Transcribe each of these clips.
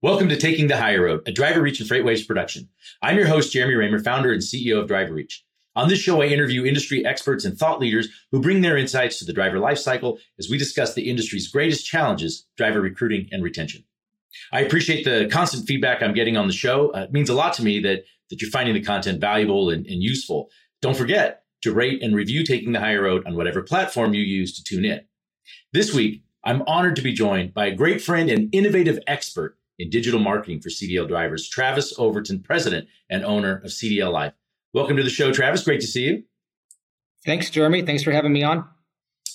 Welcome to Taking the Hire Road, a DriverReach and FreightWaves production. I'm your host, Jeremy Reymer, founder and CEO of DriverReach. On this show, I interview industry experts and thought leaders who bring their insights to the driver lifecycle as we discuss the industry's greatest challenges, driver recruiting and retention. I appreciate the constant feedback I'm getting on the show. Uh, it means a lot to me that, that you're finding the content valuable and, and useful. Don't forget to rate and review Taking the Hire Road on whatever platform you use to tune in. This week, I'm honored to be joined by a great friend and innovative expert in digital marketing for CDL drivers, Travis Overton, president and owner of CDL Life. Welcome to the show, Travis. Great to see you. Thanks, Jeremy. Thanks for having me on.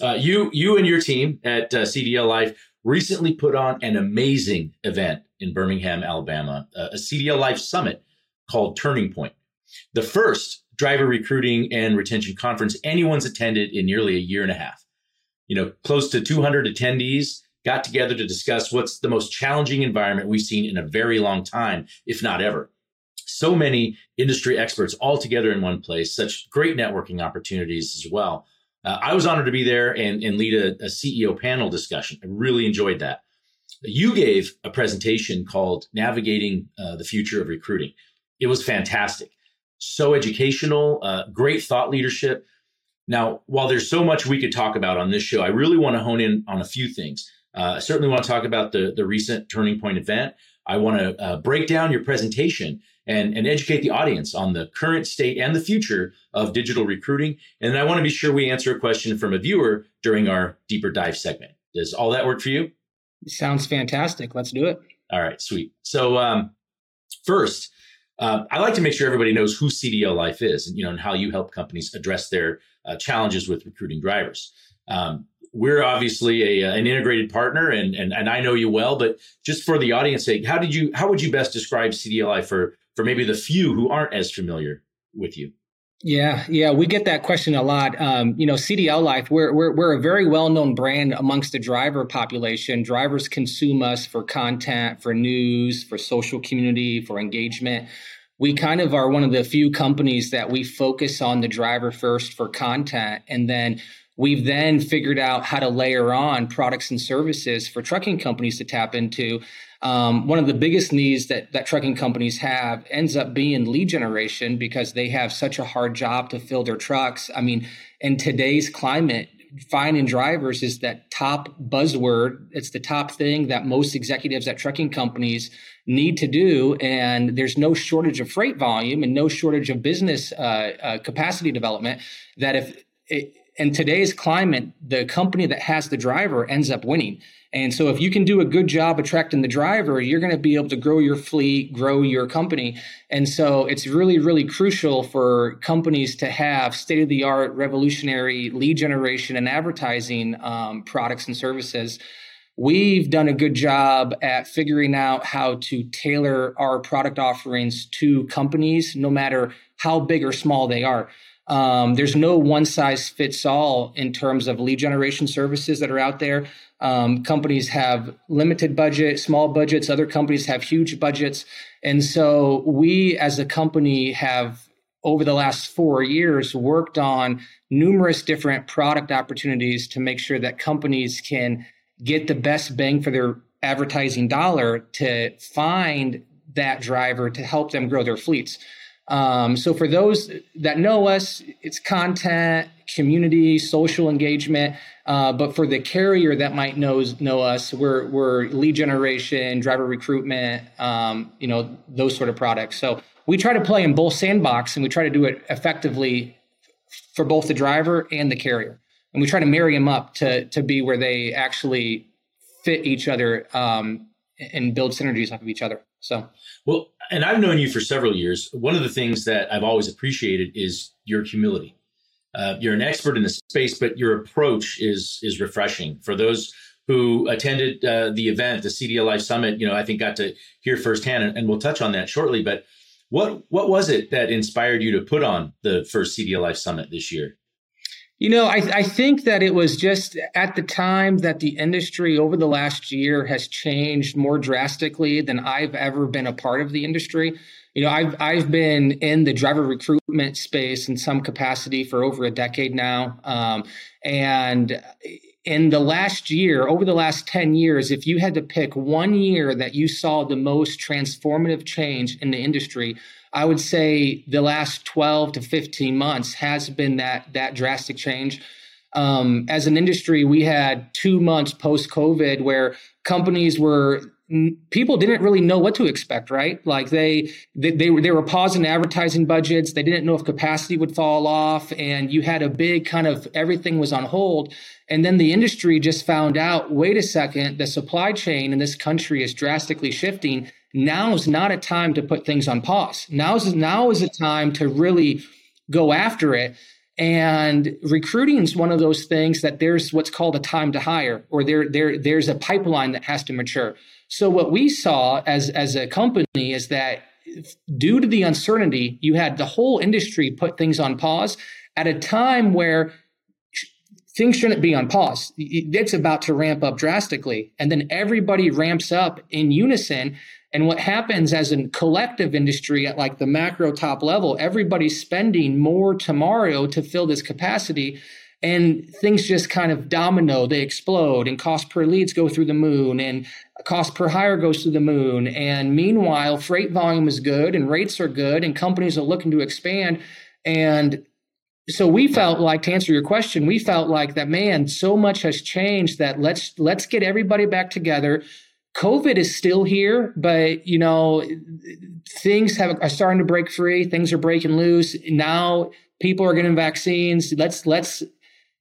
Uh, you, you and your team at uh, CDL Life recently put on an amazing event in Birmingham, Alabama, uh, a CDL Life summit called Turning Point, the first driver recruiting and retention conference anyone's attended in nearly a year and a half. You know, close to 200 attendees got together to discuss what's the most challenging environment we've seen in a very long time, if not ever. So many industry experts all together in one place, such great networking opportunities as well. Uh, I was honored to be there and, and lead a, a CEO panel discussion. I really enjoyed that. You gave a presentation called Navigating uh, the Future of Recruiting. It was fantastic. So educational, uh, great thought leadership. Now, while there's so much we could talk about on this show, I really want to hone in on a few things. Uh, I certainly want to talk about the, the recent Turning Point event. I want to uh, break down your presentation and, and educate the audience on the current state and the future of digital recruiting. And I want to be sure we answer a question from a viewer during our deeper dive segment. Does all that work for you? Sounds fantastic. Let's do it. All right, sweet. So um, first, uh, I like to make sure everybody knows who CDL Life is, and you know, and how you help companies address their uh, challenges with recruiting drivers. Um, we're obviously a, uh, an integrated partner and, and, and I know you well, but just for the audience sake, how did you, how would you best describe CDLI for, for maybe the few who aren't as familiar with you? Yeah, yeah, we get that question a lot. Um, you know, CDL Life, we're, we're, we're a very well known brand amongst the driver population. Drivers consume us for content, for news, for social community, for engagement. We kind of are one of the few companies that we focus on the driver first for content. And then We've then figured out how to layer on products and services for trucking companies to tap into. Um, one of the biggest needs that, that trucking companies have ends up being lead generation because they have such a hard job to fill their trucks. I mean, in today's climate, finding drivers is that top buzzword. It's the top thing that most executives at trucking companies need to do. And there's no shortage of freight volume and no shortage of business uh, uh, capacity development. That if it, in today's climate, the company that has the driver ends up winning. And so if you can do a good job attracting the driver, you're going to be able to grow your fleet, grow your company. And so it's really, really crucial for companies to have state of the art, revolutionary lead generation and advertising um, products and services. We've done a good job at figuring out how to tailor our product offerings to companies, no matter how big or small they are. Um, there's no one size fits all in terms of lead generation services that are out there. Um, companies have limited budget, small budgets. Other companies have huge budgets. And so we as a company have over the last four years worked on numerous different product opportunities to make sure that companies can get the best bang for their advertising dollar to find that driver to help them grow their fleets. Um, so for those that know us, it's content, community, social engagement. Uh, but for the carrier that might knows know us, we're we're lead generation, driver recruitment, um, you know those sort of products. So we try to play in both sandbox, and we try to do it effectively for both the driver and the carrier, and we try to marry them up to to be where they actually fit each other um, and build synergies off of each other. So well, and I've known you for several years. One of the things that I've always appreciated is your humility. Uh, you're an expert in the space, but your approach is is refreshing. For those who attended uh, the event, the CDL Life Summit, you know, I think got to hear firsthand, and, and we'll touch on that shortly. But what what was it that inspired you to put on the first CDL Life Summit this year? You know, I, I, think that it was just at the time that the industry over the last year has changed more drastically than I've ever been a part of the industry. you know, I've I've been in the driver recruitment space in some capacity for over a decade now, um, and in the last year, over the last 10 years, if you had to pick one year that you saw the most transformative change in the industry, I would say the last 12 to 15 months has been that that drastic change. Um, as an industry, we had two months post COVID where companies were people didn't really know what to expect, right? Like they, they, they were, they were pausing advertising budgets. They didn't know if capacity would fall off and you had a big kind of everything was on hold. And then the industry just found out, wait a second, the supply chain in this country is drastically shifting. Now is not a time to put things on pause. Now is, now is a time to really go after it. And recruiting is one of those things that there's what's called a time to hire, or there, there, there's a pipeline that has to mature. So what we saw as as a company is that due to the uncertainty, you had the whole industry put things on pause at a time where things shouldn't be on pause. It's about to ramp up drastically. And then everybody ramps up in unison. And what happens as a collective industry at like the macro top level, everybody's spending more tomorrow to fill this capacity and things just kind of domino. They explode and cost per leads go through the moon and cost per hire goes through the moon. And meanwhile freight volume is good and rates are good and companies are looking to expand. And so we felt like to answer your question we felt like that man so much has changed that let's let's get everybody back together covid is still here but you know things have are starting to break free things are breaking loose now people are getting vaccines let's let's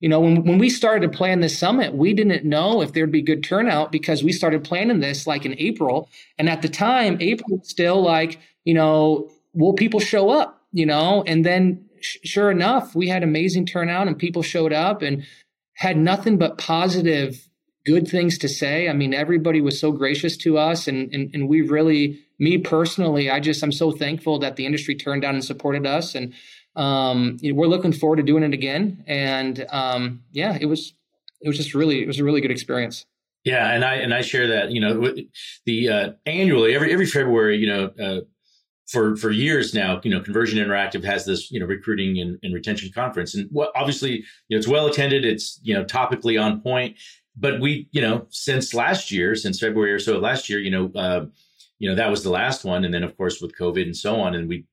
you know, when, when we started to plan this summit, we didn't know if there'd be good turnout because we started planning this like in April. And at the time, April was still like, you know, will people show up? You know, and then sh- sure enough, we had amazing turnout and people showed up and had nothing but positive, good things to say. I mean, everybody was so gracious to us and, and, and we really, me personally, I just, I'm so thankful that the industry turned down and supported us. And um, you know, we're looking forward to doing it again. And um, yeah, it was it was just really it was a really good experience. Yeah, and I and I share that. You know, the uh, annually every every February, you know. Uh, for for years now, you know, Conversion Interactive has this, you know, recruiting and, and retention conference, and what obviously, you know, it's well attended. It's you know topically on point. But we, you know, since last year, since February or so last year, you know, uh, you know that was the last one, and then of course with COVID and so on, and we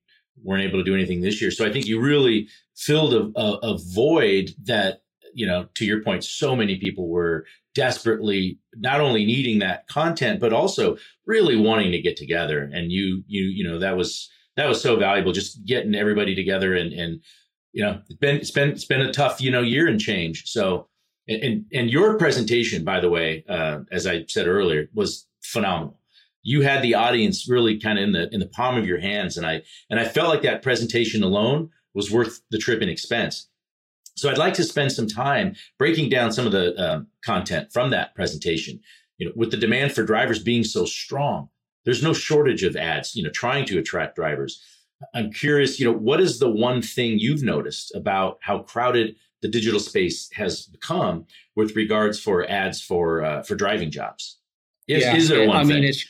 weren't able to do anything this year. So I think you really filled a, a, a void that, you know, to your point, so many people were desperately not only needing that content, but also really wanting to get together. And you, you, you know, that was, that was so valuable just getting everybody together and, and, you know, it's been, it's been, it's been a tough, you know, year and change. So, and, and your presentation, by the way, uh, as I said earlier, was phenomenal. You had the audience really kind of in the in the palm of your hands and i and i felt like that presentation alone was worth the trip and expense. So i'd like to spend some time breaking down some of the uh, content from that presentation. You know with the demand for drivers being so strong there's no shortage of ads you know trying to attract drivers. I'm curious you know what is the one thing you've noticed about how crowded the digital space has become with regards for ads for uh, for driving jobs is, yeah, is there one I thing? mean, it's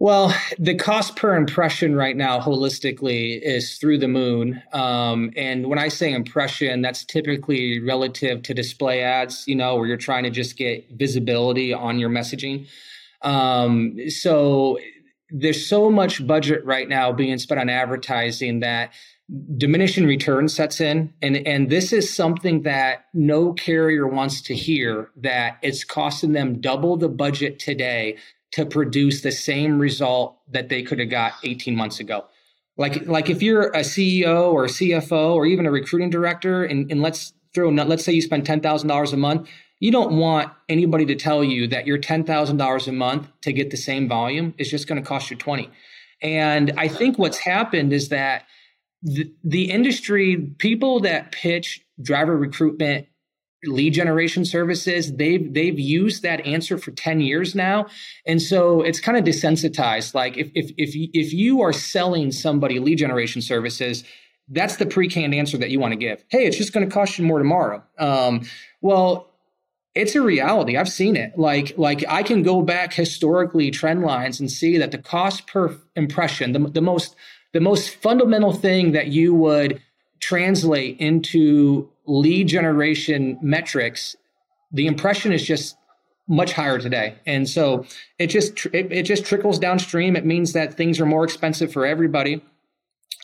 well, the cost per impression right now, holistically, is through the moon. Um, and when I say impression, that's typically relative to display ads, you know, where you're trying to just get visibility on your messaging. Um, so there's so much budget right now being spent on advertising that diminishing return sets in and and this is something that no carrier wants to hear that it's costing them double the budget today to produce the same result that they could have got 18 months ago. Like, like if you're a CEO or a CFO or even a recruiting director, and, and let's throw, let's say you spend $10,000 a month, you don't want anybody to tell you that your $10,000 a month to get the same volume is just going to cost you 20. And I think what's happened is that the, industry, people that pitch driver recruitment lead generation services they've they've used that answer for 10 years now. And so it's kind of desensitized. Like if if if if you are selling somebody lead generation services that's the pre-canned answer that you want to give. Hey it's just going to cost you more tomorrow. Um, well it's a reality. I've seen it. Like like i can go back historically trend lines and see that the cost per impression the, the most the most fundamental thing that you would translate into lead generation metrics, the impression is just much higher today. And so it just it, it just trickles downstream. It means that things are more expensive for everybody.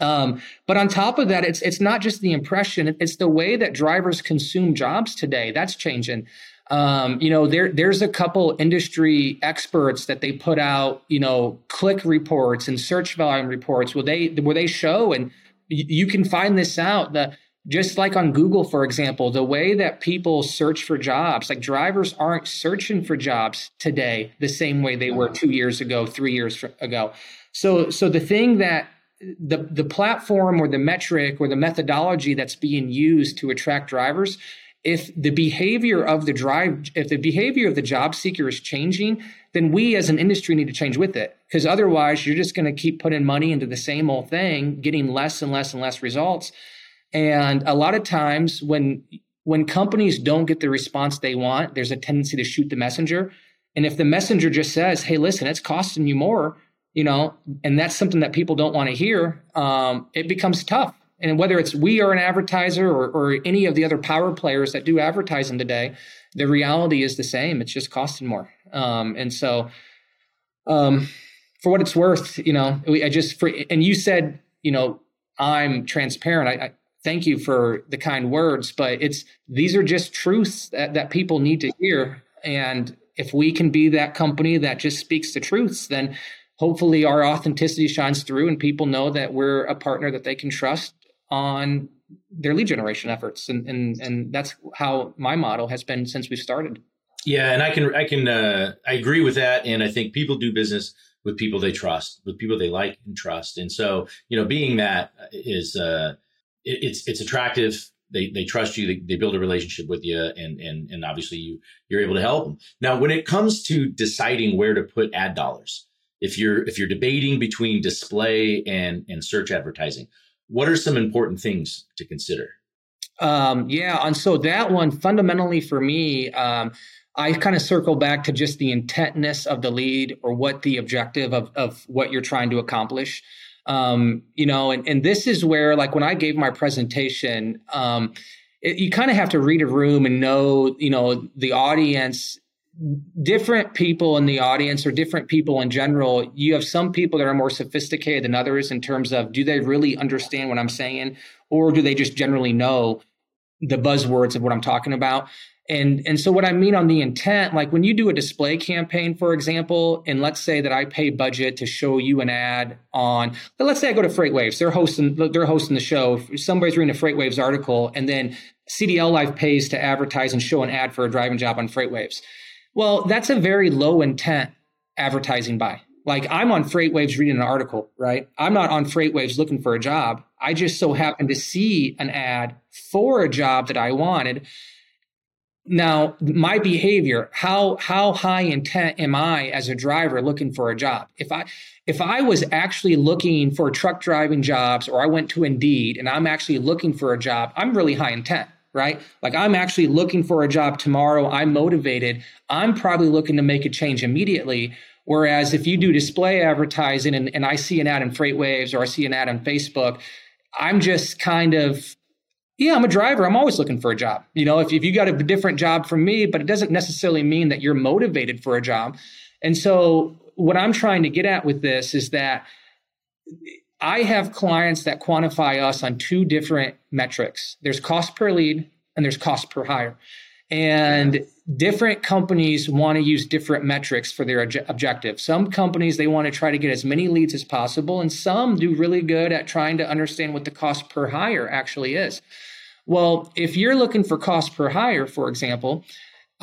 Um, but on top of that, it's it's not just the impression; it's the way that drivers consume jobs today. That's changing. Um, you know, there there's a couple industry experts that they put out, you know, click reports and search volume reports where they where they show and you can find this out. The just like on Google, for example, the way that people search for jobs, like drivers aren't searching for jobs today the same way they were two years ago, three years ago. So, so the thing that the the platform or the metric or the methodology that's being used to attract drivers if the behavior of the drive if the behavior of the job seeker is changing then we as an industry need to change with it. Because otherwise you're just going to keep putting money into the same old thing getting less and less and less results. And a lot of times when when companies don't get the response they want there's a tendency to shoot the messenger. And if the messenger just says hey listen it's costing you more you know and that's something that people don't want to hear um, it becomes tough and whether it's we are an advertiser or, or any of the other power players that do advertising today, the reality is the same. It's just costing more. Um, and so, um, for what it's worth, you know, I just for and you said, you know, I'm transparent. I, I thank you for the kind words, but it's these are just truths that, that people need to hear. And if we can be that company that just speaks the truths, then hopefully our authenticity shines through and people know that we're a partner that they can trust on their lead generation efforts. And and and that's how my model has been since we started. Yeah and i can i can uh, i agree with that. And i think people do business with people they trust with people they like and trust. And so you know being that is uh it, it's it's attractive. They they trust you. They, they build a relationship with you and and and obviously you you're able to help them. Now when it comes to deciding where to put ad dollars if you're if you're debating between display and and search advertising what are some important things to consider? Um, yeah, and so that one fundamentally for me, um, I kind of circle back to just the intentness of the lead or what the objective of, of what you're trying to accomplish. Um, you know, and, and this is where, like, when I gave my presentation, um, it, you kind of have to read a room and know, you know, the audience different people in the audience or different people in general you have some people that are more sophisticated than others in terms of do they really understand what i'm saying? Or do they just generally know the buzzwords of what i'm talking about? And and so what i mean on the intent like when you do a display campaign for example and let's say that i pay budget to show you an ad on let's say i go to freightwaves they're hosting they're hosting the show somebody's reading a freightwaves article and then cdl life pays to advertise and show an ad for a driving job on freightwaves well, that's a very low intent advertising buy. Like I'm on FreightWaves reading an article, right? I'm not on FreightWaves looking for a job. I just so happened to see an ad for a job that I wanted. Now, my behavior, how how high intent am I as a driver looking for a job? If I if I was actually looking for truck driving jobs or I went to Indeed and I'm actually looking for a job, I'm really high intent right? Like I'm actually looking for a job tomorrow. I'm motivated. I'm probably looking to make a change immediately. Whereas if you do display advertising and, and I see an ad in FreightWaves or I see an ad on Facebook, I'm just kind of, yeah, I'm a driver. I'm always looking for a job. You know, if, if you got a different job from me, but it doesn't necessarily mean that you're motivated for a job. And so what I'm trying to get at with this is that I have clients that quantify us on two different metrics. There's cost per lead and there's cost per hire. And different companies want to use different metrics for their obje- objective. Some companies they want to try to get as many leads as possible and some do really good at trying to understand what the cost per hire actually is. Well, if you're looking for cost per hire, for example,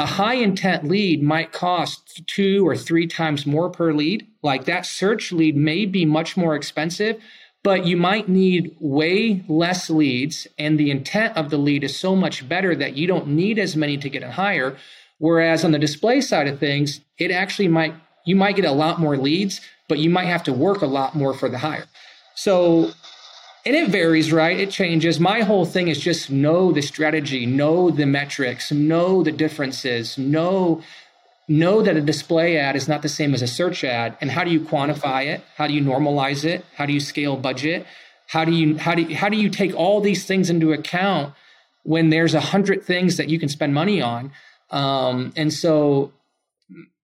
a high intent lead might cost two or three times more per lead. Like that search lead may be much more expensive, but you might need way less leads. And the intent of the lead is so much better that you don't need as many to get a hire. Whereas on the display side of things, it actually might, you might get a lot more leads, but you might have to work a lot more for the hire. So and it varies, right? It changes. My whole thing is just know the strategy, know the metrics, know the differences, know know that a display ad is not the same as a search ad. And how do you quantify it? How do you normalize it? How do you scale budget? How do you how do you, how do you take all these things into account when there's a hundred things that you can spend money on? Um, and so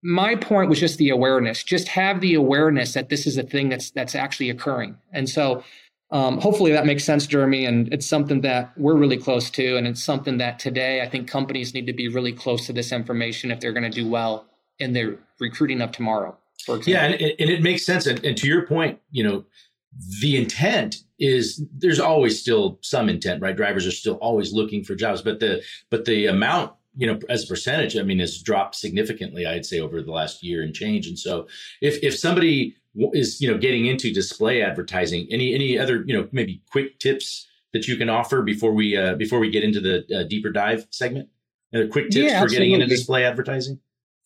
my point was just the awareness. Just have the awareness that this is a thing that's that's actually occurring. And so um, hopefully that makes sense jeremy and it's something that we're really close to and it's something that today i think companies need to be really close to this information if they're going to do well in their recruiting of tomorrow yeah and it, and it makes sense and, and to your point you know the intent is there's always still some intent right? Drivers are still always looking for jobs but the but the amount you know as a percentage i mean has dropped significantly i'd say over the last year and change and so if if somebody is you know getting into display advertising. Any any other you know maybe quick tips that you can offer before we uh, before we get into the uh, deeper dive segment? Uh, quick tips yeah, for getting into display advertising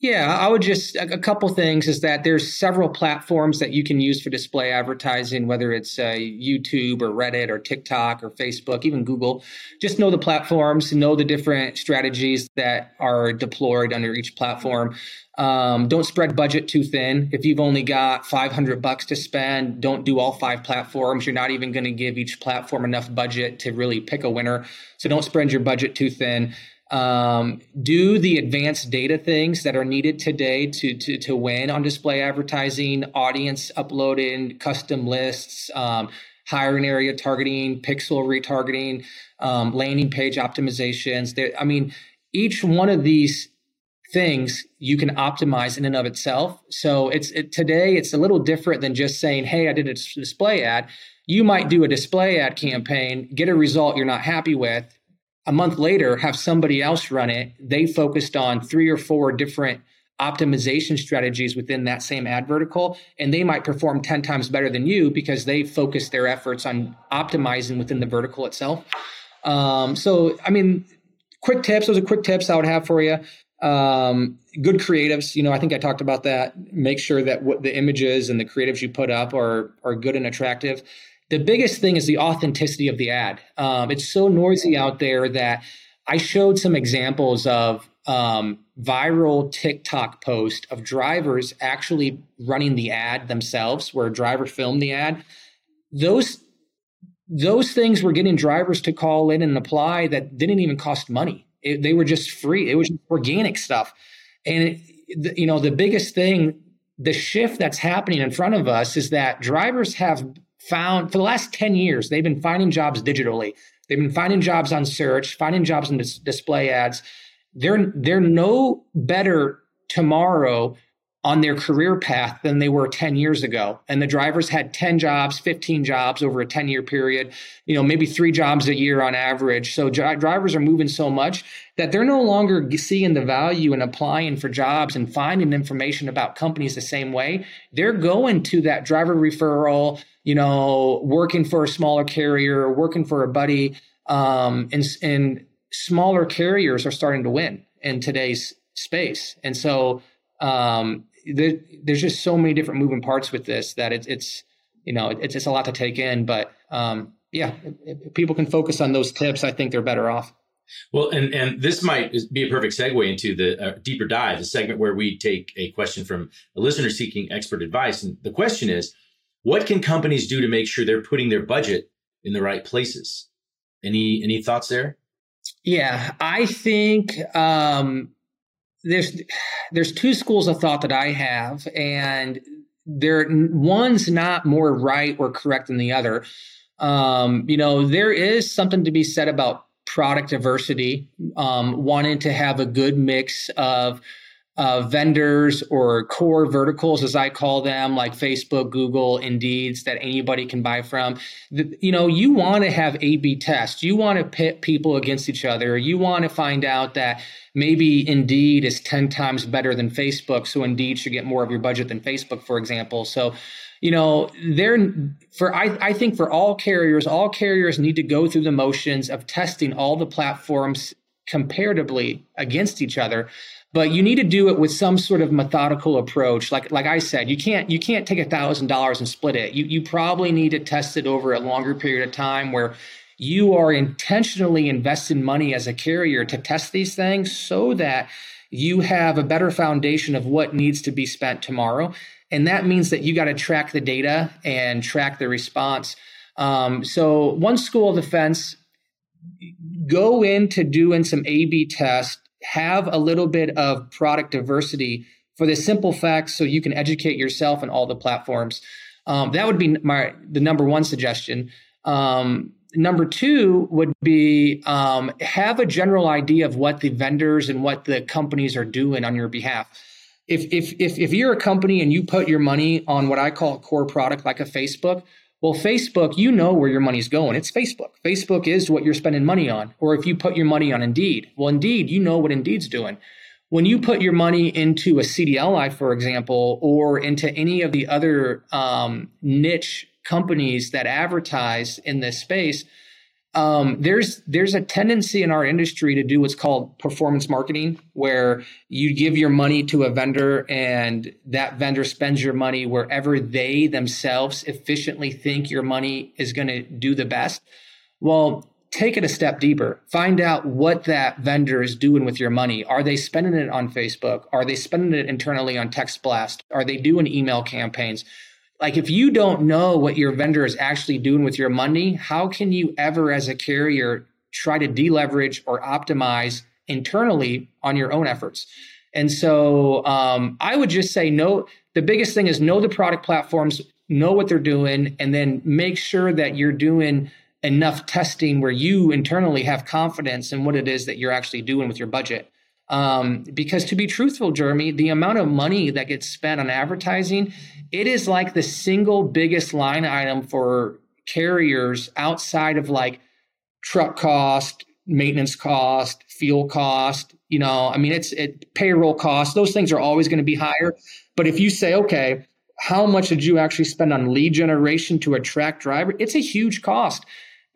yeah, I would just a, couple things is that there's several platforms that you can use for display advertising, whether it's uh, YouTube or Reddit or TikTok or Facebook, even Google. Just know the platforms, know the different strategies that are deployed under each platform. Um, don't spread budget too thin. If you've only got 500 bucks to spend, don't do all five platforms. You're not even going to give each platform enough budget to really pick a winner. So don't spread your budget too thin um, do the advanced data things that are needed today to, to, to win on display advertising, audience uploading, custom lists, um, hiring area targeting, pixel retargeting, um, landing page optimizations. There, I mean, each one of these things you can optimize in and of itself. So it's it, today it's a little different than just saying, "Hey, I did a display ad." You might do a display ad campaign, get a result you're not happy with, a month later have somebody else run it. They focused on three or four different optimization strategies within that same ad vertical and they might perform 10 times better than you because they focused their efforts on optimizing within the vertical itself. Um, so i mean quick tips those are quick tips i would have for you. Um, good creatives you know i think i talked about that. Make sure that what the images and the creatives you put up are are good and attractive the biggest thing is the authenticity of the ad. Um, it's so noisy out there that I showed some examples of um, viral TikTok post of drivers actually running the ad themselves, where a driver filmed the ad. Those those things were getting drivers to call in and apply that didn't even cost money. It, they were just free. It was organic stuff, and it, you know the biggest thing, the shift that's happening in front of us is that drivers have found for the last 10 years, they've been finding jobs digitally. They've been finding jobs on search, finding jobs in dis- display ads. They're they're no better tomorrow on their career path than they were 10 years ago. And the drivers had 10 jobs, 15 jobs over a 10 year period, you know, maybe three jobs a year on average. So dri- drivers are moving so much that they're no longer seeing the value in applying for jobs and finding information about companies the same way. They're going to that driver referral, you know, working for a smaller carrier, working for a buddy. Um, and, and smaller carriers are starting to win in today's space. And so, um, there, there's just so many different moving parts with this that it's it's you know it's it's a lot to take in. But um, yeah, if people can focus on those tips, I think they're better off. Well, and and this might be a perfect segue into the uh, deeper dive, the segment where we take a question from a listener seeking expert advice, and the question is, what can companies do to make sure they're putting their budget in the right places? Any any thoughts there? Yeah, I think um, there's there's two schools of thought that I have, and there one's not more right or correct than the other. Um, you know, there is something to be said about product diversity, um, wanting to have a good mix of uh, vendors or core verticals, as I call them, like Facebook, Google, Indeeds, that anybody can buy from. The, you know, you want to have A/B tests. You want to pit people against each other. You want to find out that maybe Indeed is ten times better than Facebook, so Indeed should get more of your budget than Facebook, for example. So you know they're for I, I think for all carriers all carriers need to go through the motions of testing all the platforms comparatively against each other but you need to do it with some sort of methodical approach like like i said you can't you can't take a thousand dollars and split it you, you probably need to test it over a longer period of time where you are intentionally investing money as a carrier to test these things so that you have a better foundation of what needs to be spent tomorrow. And that means that you got to track the data and track the response. Um, so, one school of defense, go into doing some A B tests, have a little bit of product diversity for the simple fact so you can educate yourself and all the platforms. Um, that would be my the number one suggestion. Um, number two would be um, have a general idea of what the vendors and what the companies are doing on your behalf. If, if, if, if you're a company and you put your money on what I call a core product like a Facebook, well, Facebook, you know where your money's going. It's Facebook. Facebook is what you're spending money on. Or if you put your money on Indeed, well, Indeed, you know what Indeed's doing. When you put your money into a CDLI, for example, or into any of the other um, niche companies that advertise in this space, um, there's there's a tendency in our industry to do what's called performance marketing, where you give your money to a vendor and that vendor spends your money wherever they themselves efficiently think your money is going to do the best. Well, take it a step deeper. Find out what that vendor is doing with your money. Are they spending it on Facebook? Are they spending it internally on text blast? Are they doing email campaigns? Like if you don't know what your vendor is actually doing with your money how can you ever as a carrier try to deleverage or optimize internally on your own efforts? And so um, i would just say no the biggest thing is know the product platforms know what they're doing and then make sure that you're doing enough testing where you internally have confidence in what it is that you're actually doing with your budget um, because to be truthful, Jeremy, the amount of money that gets spent on advertising, it is like the single biggest line item for carriers outside of like truck cost, maintenance cost, fuel cost. You know, I mean, it's it, payroll cost. Those things are always going to be higher. But if you say, okay, how much did you actually spend on lead generation to attract driver? It's a huge cost.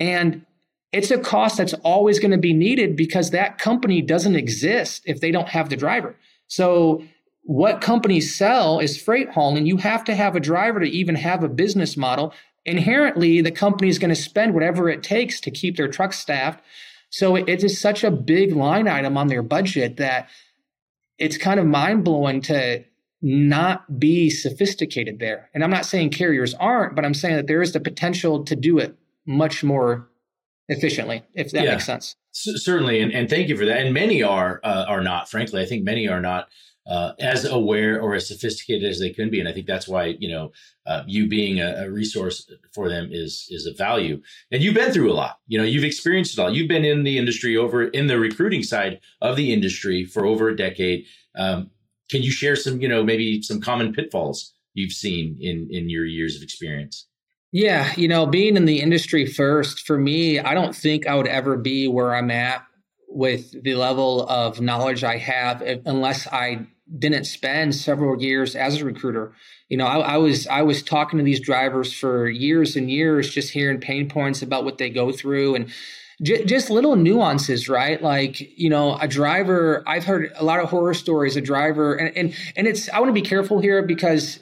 And it's a cost that's always going to be needed because that company doesn't exist if they don't have the driver. So what companies sell is freight hauling. You have to have a driver to even have a business model. Inherently, the company is going to spend whatever it takes to keep their truck staffed. So it is such a big line item on their budget that it's kind of mind blowing to not be sophisticated there. And I'm not saying carriers aren't, but I'm saying that there is the potential to do it much more efficiently, if that yeah, makes sense. C- certainly, and, and thank you for that. And many are uh, are not. Frankly, I think many are not uh, as aware or as sophisticated as they can be. And I think that's why you know uh, you being a, a, resource for them is is of value. And you've been through a lot. You know, you've experienced it all. You've been in the industry over in the recruiting side of the industry for over a decade. Um, can you share some, you know, maybe some common pitfalls you've seen in in your years of experience? Yeah, you know, being in the industry first, for me, I don't think I would ever be where I'm at with the level of knowledge I have unless I didn't spend several years as a recruiter. You know, I, I, was I was talking to these drivers for years and years, just hearing pain points about what they go through and j- just little nuances, right? Like you know, a driver. I've heard a lot of horror stories. A driver, and and and it's. I want to be careful here because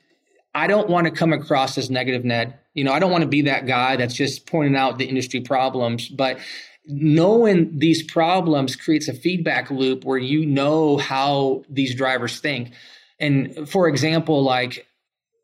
I don't want to come across as negative, Ned. You know, I don't want to be that guy that's just pointing out the industry problems, but knowing these problems creates a feedback loop where you know how these drivers think. And for example, like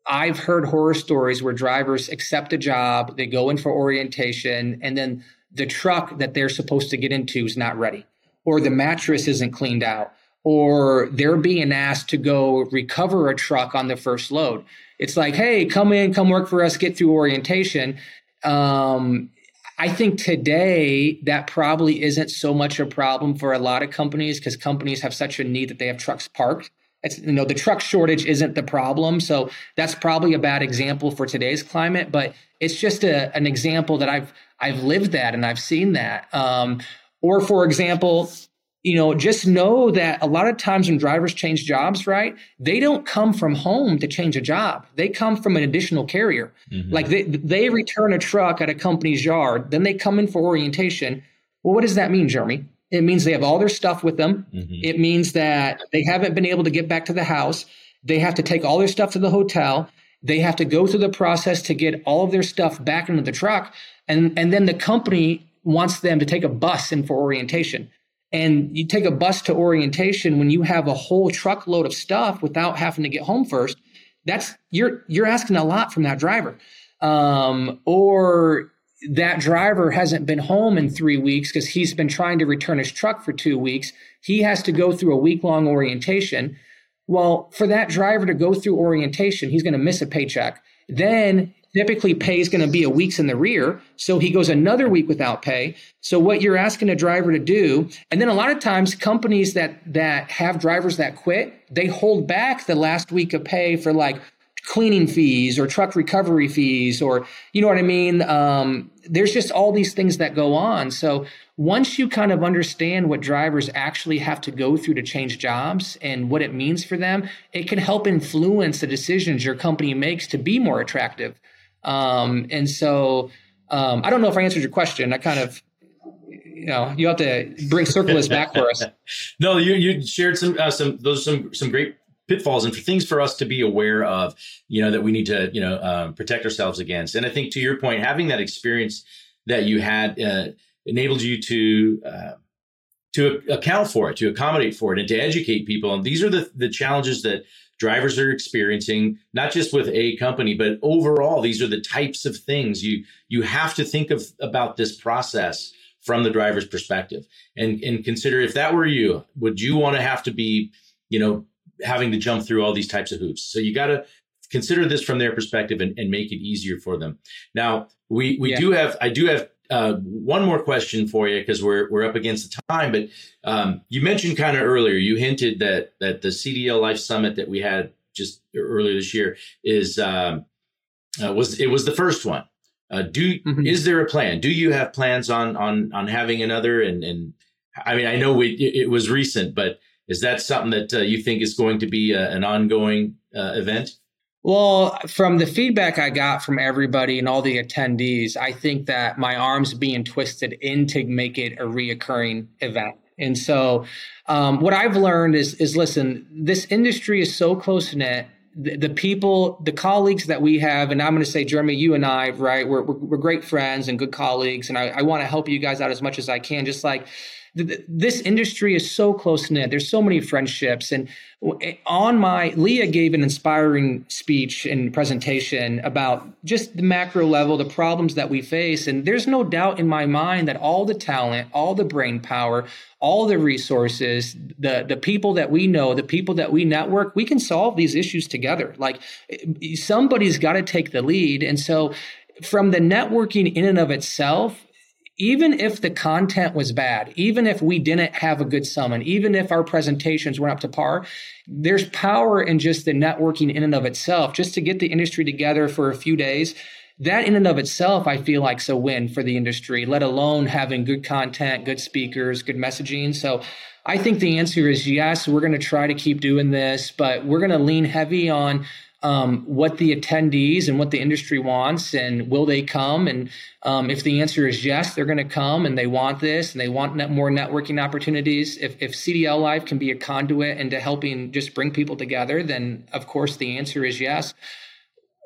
I've heard horror stories where drivers accept a job, they go in for orientation, and then the truck that they're supposed to get into is not ready, or the mattress isn't cleaned out, or they're being asked to go recover a truck on the first load. It's like, hey, come in, come work for us, get through orientation. Um, I think today that probably isn't so much a problem for a lot of companies because companies have such a need that they have trucks parked. It's, you know, the truck shortage isn't the problem. So that's probably a bad example for today's climate, but it's just a, an example that I've, I've lived that and I've seen that. Um, or for example, you know, just know that a lot of times when drivers change jobs, right, they don't come from home to change a job. They come from an additional carrier. Mm-hmm. Like they, they return a truck at a company's yard, then they come in for orientation. Well, what does that mean, Jeremy? It means they have all their stuff with them. Mm-hmm. It means that they haven't been able to get back to the house. They have to take all their stuff to the hotel. They have to go through the process to get all of their stuff back into the truck. And, and then the company wants them to take a bus in for orientation And you take a bus to orientation when you have a whole truckload of stuff without having to get home first. That's you're you're asking a lot from that driver. Um, or that driver hasn't been home in three weeks because he's been trying to return his truck for two weeks. He has to go through a week long orientation. Well, for that driver to go through orientation, he's going to miss a paycheck. Then typically pay is going to be a week's in the rear. So he goes another week without pay. So what you're asking a driver to do, and then a lot of times companies that that have drivers that quit, they hold back the last week of pay for like cleaning fees or truck recovery fees or you know what I mean. Um, there's just all these things that go on. So once you kind of understand what drivers actually have to go through to change jobs and what it means for them, it can help influence the decisions your company makes to be more attractive. Um, and so um, I don't know if I answered your question. I kind of, you know, you have to bring circle back for us. no, you you shared some uh, some those some some great pitfalls and for things for us to be aware of, you know, that we need to you know um, protect ourselves against. And I think to your point, having that experience that you had uh, enabled you to. Uh, to account for it, to accommodate for it, and to educate people. And these are the, the challenges that drivers are experiencing not just with a company but overall these are the types of things you you have to think of about this process from the driver's perspective. And and consider if that were you would you want to have to be you know having to jump through all these types of hoops? So you got to consider this from their perspective and, and make it easier for them. Now we we yeah. do have i do have uh, one more question for you because we're we're up against the time. But um, you mentioned kind of earlier, you hinted that that the CDL Life Summit that we had just earlier this year is um, uh, was it was the first one. Uh, do mm-hmm. is there a plan? Do you have plans on on on having another? And and I mean, I know we, it, was recent, but is that something that uh, you think is going to be a, an ongoing uh, event? Well, from the feedback I got from everybody and all the attendees, I think that my arm's being twisted in to make it a reoccurring event. And so, um, what I've learned is, is listen, this industry is so close knit. The, the, people, the colleagues that we have, and I'm going to say, Jeremy, you and I, right? We're, we're, we're great friends and good colleagues, and I, I want to help you guys out as much as I can. Just like this industry is so close knit. There's so many friendships. And eh, on my, Leah gave an inspiring speech and presentation about just the macro level, the problems that we face. And there's no doubt in my mind that all the talent, all the brain power, all the resources, the, the people that we know, the people that we network, we can solve these issues together. Like eh, somebody's got to take the lead. And so, from the networking in and of itself, even if the content was bad, even if we didn't have a good summon, even if our presentations weren't up to par, there's power in just the networking in and of itself, just to get the industry together for a few days. That in and of itself, I feel like is a win for the industry, let alone having good content, good speakers, good messaging. So I think the answer is yes, we're going to try to keep doing this, but we're going to lean heavy on um, what the attendees and what the industry wants and will they come? And um, if the answer is yes they're going to come and they want this and they want net more networking opportunities. If, if cdl life can be a conduit into helping just bring people together then of course the answer is yes.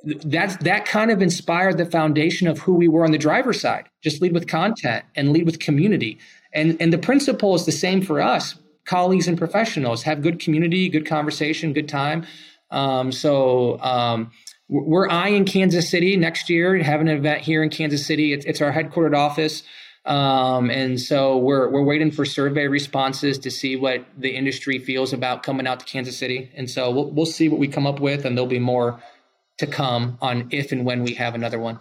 That's that kind of inspired the foundation of who we were on the driver's side. Just lead with content and lead with community. And and the principle is the same for us. Colleagues and professionals have good community good conversation good time um, so um, we're eyeing Kansas City next year, having an event here in Kansas City. It's, it's our headquartered office. Um, and so we're, we're waiting for survey responses to see what the industry feels about coming out to Kansas City. And so we'll, we'll see what we come up with, and there'll be more to come on if and when we have another one.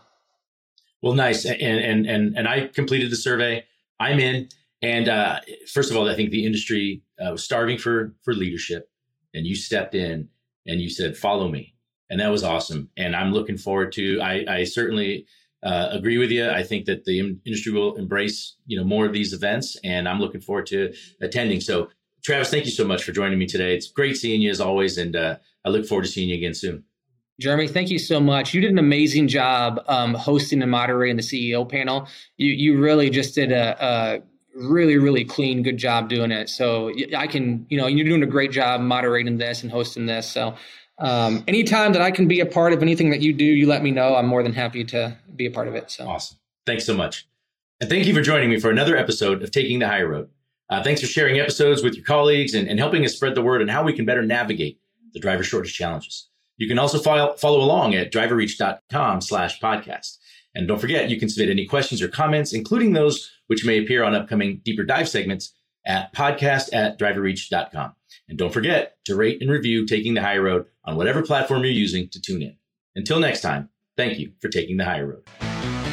Well, nice. And, and, and, and I completed the survey. I'm in. And uh, first of all, I think the industry uh, was starving for, for leadership, and you stepped in and you said, follow me. And that was awesome. And I'm looking forward to, I, I certainly uh, agree with you. I think that the industry will embrace, you know, more of these events and I'm looking forward to attending. So Travis, thank you so much for joining me today. It's great seeing you as always. And uh, I look forward to seeing you again soon. Jeremy, thank you so much. You did an amazing job um, hosting and moderating the CEO panel. You you really just did a, a really really clean good job doing it. So i can you know you're doing a great job moderating this and hosting this. So um, anytime that i can be a part of anything that you do you let me know. I'm more than happy to be a part of it so. Awesome. Thanks so much. And thank you for joining me for another episode of Taking the Hire Road. Uh, thanks for sharing episodes with your colleagues and, and helping us spread the word on how we can better navigate the driver shortage challenges. You can also follow, follow along at driverreach.com slash podcast. And don't forget, you can submit any questions or comments, including those which may appear on upcoming deeper dive segments at podcast at driverreach.com. And don't forget to rate and review Taking the Hire Road on whatever platform you're using to tune in. Until next time, thank you for taking the high road.